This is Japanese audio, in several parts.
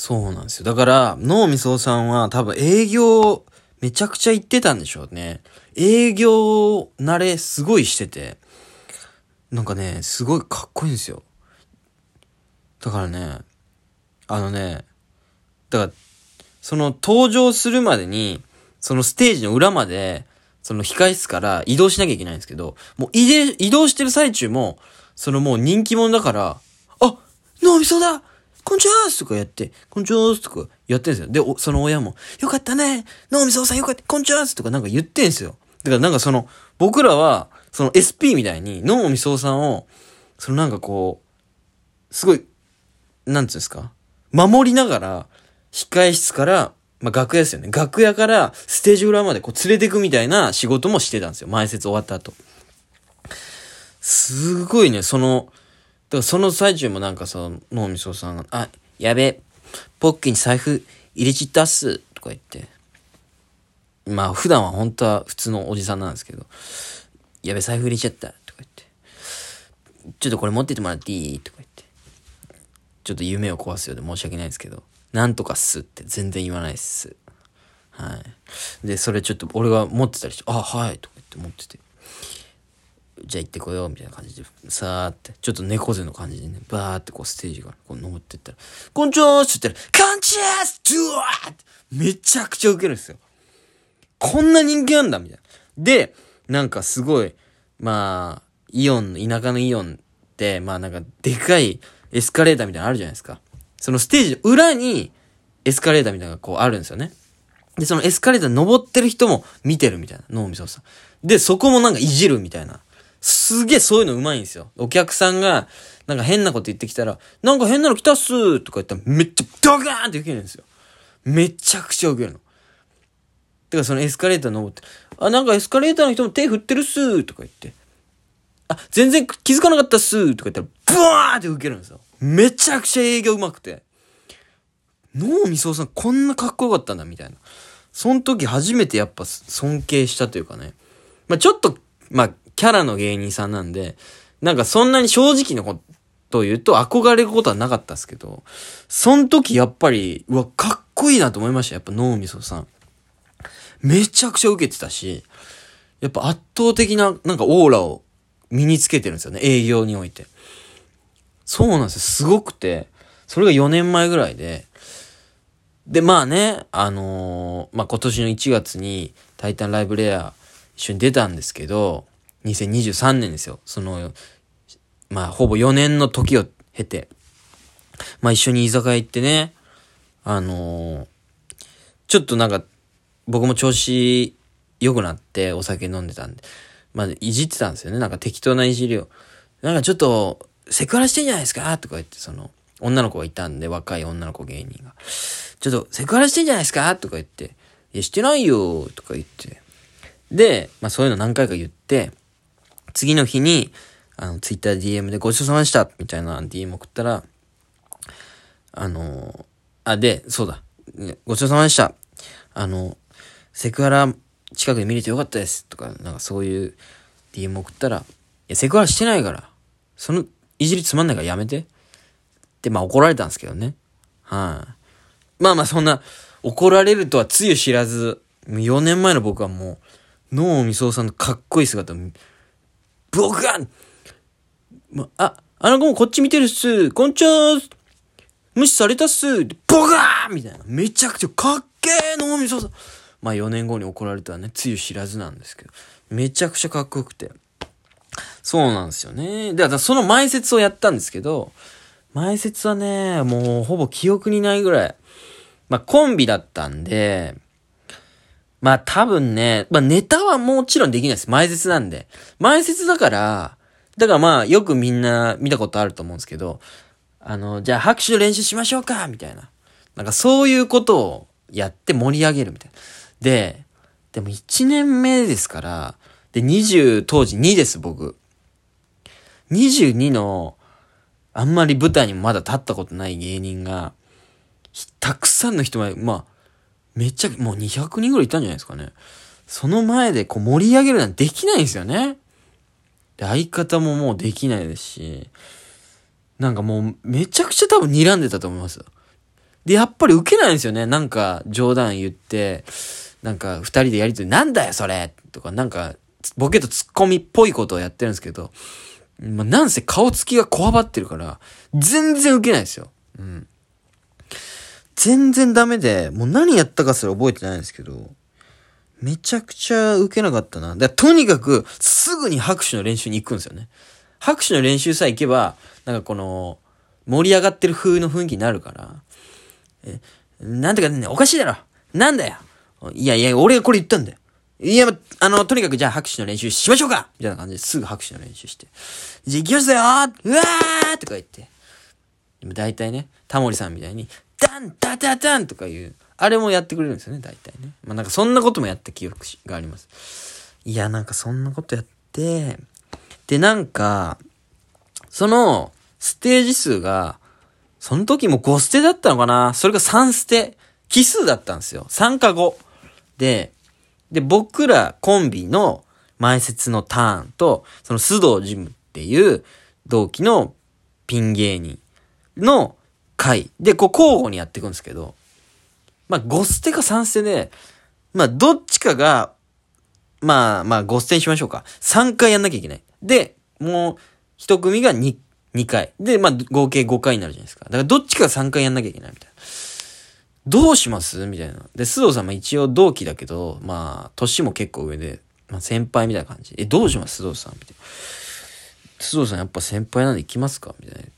そうなんですよ。だから、脳みそさんは多分営業めちゃくちゃ行ってたんでしょうね。営業慣れすごいしてて、なんかね、すごいかっこいいんですよ。だからね、あのね、だから、その登場するまでに、そのステージの裏まで、その控室から移動しなきゃいけないんですけど、もう移動移動してる最中も、そのもう人気者だから、あ脳みそだこんちはーすとかやって、こんちはーすとかやってんですよ。で、その親も、よかったね脳みそさんよかったこんちはーすとかなんか言ってんすよ。だからなんかその、僕らは、その SP みたいに脳みそさんを、そのなんかこう、すごい、なんつうんですか？守りながら、控室から、まあ、楽屋ですよね。楽屋からステージ裏までこう連れてくみたいな仕事もしてたんですよ。前説終わった後。すごいね、その、だからその最中もなんかその、脳みそさんが、あ、やべ、ポッケに財布入れちったっす、とか言って。まあ普段は本当は普通のおじさんなんですけど、やべ、財布入れちゃった、とか言って。ちょっとこれ持っててもらっていい？とか言って。ちょっと夢を壊すようで申し訳ないですけど、なんとかっすって全然言わないっす。はい。で、それちょっと俺が持ってたりして、あ、はい、とか言って持ってて。じゃあ行ってこようみたいな感じで、さーって、ちょっと猫背の感じでね、バーってこうステージからこう登ってったら、こんちはーって言ったら、こんにちはードゥワーってめちゃくちゃウケるんですよ。こんな人気なんだみたいな。で、なんかすごい、まあ、イオン、田舎のイオンって、まあなんかでかいエスカレーターみたいなのあるじゃないですか。そのステージの裏にエスカレーターみたいなのがこうあるんですよね。で、そのエスカレーター登ってる人も見てるみたいな、脳みそさん。で、そこもなんかいじるみたいな。すげえそういうのうまいんですよ。お客さんが、なんか変なこと言ってきたら、なんか変なの来たっすーとか言ったらめっちゃドカーンって受けるんですよ。めちゃくちゃ受けるの。てかそのエスカレーター登って、あ、なんかエスカレーターの人も手振ってるっすーとか言って、あ、全然気づかなかったっすーとか言ったら、ブワーって受けるんですよ。めちゃくちゃ営業うまくて。脳みそさんこんなかっこよかったんだみたいな。その時初めてやっぱ尊敬したというかね。まあちょっと、まあキャラの芸人さんなんで、なんかそんなに正直なことを言うと憧れることはなかったですけど、その時やっぱり、うわ、かっこいいなと思いました。やっぱ脳みそさん。めちゃくちゃ受けてたし、やっぱ圧倒的ななんかオーラを身につけてるんですよね。営業において。そうなんですよ。すごくて、それが4年前ぐらいで、で、まあね、あのーまあ今年の1月にタイタンライブレア一緒に出たんですけど、2023年ですよ。その、まあほぼ4年の時を経て、まあ一緒に居酒屋行ってね、あのーちょっとなんか、僕も調子良くなってお酒飲んでたんで、まあいじってたんですよね。なんか適当ないじりを。なんかちょっと、セクハラしてんじゃないですか？とか言って、その、女の子がいたんで、若い女の子芸人が。ちょっと、セクハラしてんじゃないですか？とか言って、いや、してないよとか言って。で、まあそういうの何回か言って、次の日に、あの、ツイッター DM でごちそうさまでしたみたいな DM 送ったら、あのあ、で、そうだ。ごちそうさまでした。あの、セクハラ近くで見れてよかったです。とか、なんかそういう DM 送ったら、いや、セクハラしてないから、そのいじりつまんないからやめて。って、まあ怒られたんですけどね。はい、まあまあそんな、怒られるとはつゆ知らず、4年前の僕はもう、脳みそさんのかっこいい姿を、僕が、ま、あ、あの子もこっち見てるっす。こんにちは無視されたっす。でボガーみたいな。めちゃくちゃかっけー脳みそさ。まあ4年後に怒られたらね、つゆ知らずなんですけど。めちゃくちゃかっこよくて。そうなんですよね。で、だからその前説をやったんですけど、前説はね、もうほぼ記憶にないぐらい。まあコンビだったんで、まあ多分ね、まあネタはもちろんできないです。前説なんで。前説だから、だからまあよくみんな見たことあると思うんですけど、あの、じゃあ拍手練習しましょうかみたいな。なんかそういうことをやって盛り上げるみたいな。で、でも1年目ですから、で、20、当時2です、僕。22の、あんまり舞台にもまだ立ったことない芸人が、たくさんの人前、まあ、めっちゃ、もう200人ぐらいいたんじゃないですかね。その前でこう盛り上げるなんてできないんですよね。で、相方ももうできないですし、なんかもうめちゃくちゃ多分睨んでたと思います。で、やっぱり受けないんですよね。なんか、冗談言って、なんか、二人でやりとり、なんだよ、それとか、なんか、ボケとツッコミっぽいことをやってるんですけど、まあ、なんせ顔つきがこわばってるから、全然受けないですよ。うん。全然ダメで、もう何やったかすら覚えてないんですけど、めちゃくちゃ受けなかったな。だとにかく、すぐに拍手の練習に行くんですよね。拍手の練習さえ行けば、なんかこの、盛り上がってる風の雰囲気になるから、え、なんてかね、おかしいだろなんだよいやいや、俺がこれ言ったんだよ。いや、あの、とにかくじゃあ拍手の練習しましょうかみたいな感じですぐ拍手の練習して。じゃあ行きますようわーとか言って。でも大体ね、タモリさんみたいに、ダンダダダンとかいう、あれもやってくれるんですよね、大体ね。まあなんかそんなこともやった記憶があります。いや、なんかそんなことやって、で、なんか、その、ステージ数が、その時も5ステだったのかな？それが3ステ。奇数だったんですよ。3か5。で、で、僕らコンビの前説のターンと、その須藤ジムっていう同期のピン芸人の回で、こう交互にやっていくんですけど、まあ5ステか3ステで、まあどっちかが、まあまあ5ステにしましょうか。3回やんなきゃいけない。で、もう一組が 2, 2回。で、まあ合計5回になるじゃないですか。だからどっちかが3回やんなきゃいけないみたいな。どうします？みたいな。で、須藤さんも一応同期だけど、まあ、年も結構上で、まあ先輩みたいな感じ。え、どうします？須藤さんみたいな。須藤さんやっぱ先輩なんで行きますか？みたいな。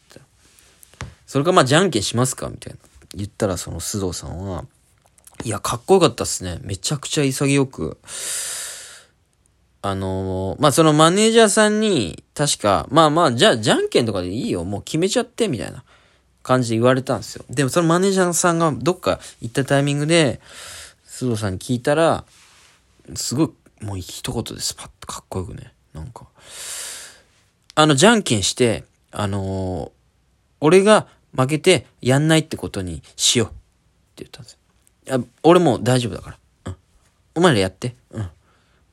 それかまあじゃんけんしますかみたいな。言ったらその須藤さんは、いや、かっこよかったっすね。めちゃくちゃ潔く。あのー、まあ、そのマネージャーさんに、確か、まあまあ、じゃあ、じゃんけんとかでいいよ。もう決めちゃって、みたいな。感じで言われたんですよ。でもそのマネージャーさんがどっか行ったタイミングで、須藤さんに聞いたら、すごい、もう一言でスパッとかっこよくね。なんか。あの、じゃんけんして、あのー、俺が負けてやんないってことにしよう。って言ったんですよ。いや、俺も大丈夫だから。うん。お前らやって。うん。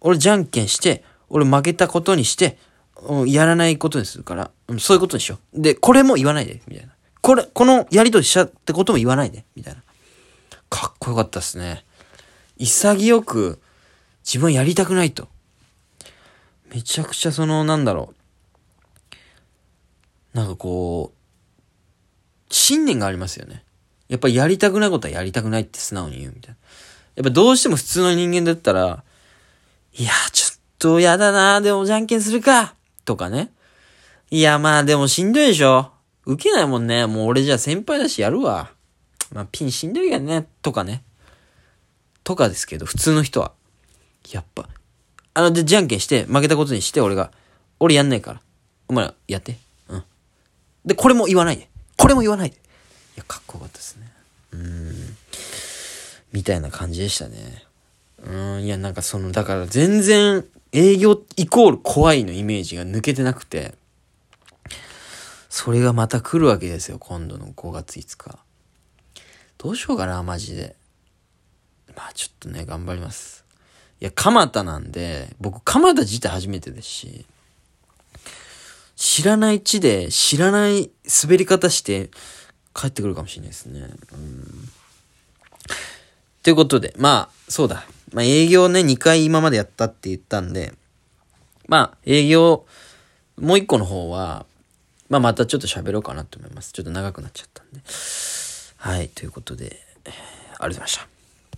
俺じゃんけんして、俺負けたことにして、うん、やらないことにするから、うん、そういうことにしよう。で、これも言わないで、みたいな。これ、このやりとりしちゃってことも言わないで、みたいな。かっこよかったっすね。潔く、自分やりたくないと。めちゃくちゃその、なんだろう。なんかこう、信念がありますよね。やっぱやりたくないことはやりたくないって素直に言うみたいな。やっぱどうしても普通の人間だったら、いや、ちょっとやだなでもじゃんけんするかとかね。いや、まあでもしんどいでしょ受けないもんね。もう俺じゃ先輩だしやるわ。まあ、ピンしんどいけどね。とかね。とかですけど、普通の人は。やっぱ。あの、で、じゃんけんして、負けたことにして、俺が。俺やんないから。お前ら、やって。うん。で、これも言わないで。これも言わない。いや、かっこよかったですね。うん。みたいな感じでしたね。うん、いや、なんかその、だから全然、営業イコール怖いのイメージが抜けてなくて、それがまた来るわけですよ、今度の5月5日。どうしようかな、マジで。まあちょっとね、頑張ります。いや、蒲田なんで、僕、蒲田自体初めてですし、知らない地で、知らない滑り方して帰ってくるかもしれないですね。うん。ということで、まあ、そうだ。まあ、営業ね、2回今までやったって言ったんで、まあ、営業、もう一個の方は、まあ、またちょっと喋ろうかなと思います。ちょっと長くなっちゃったんで。はい、ということで、ありがとうございました。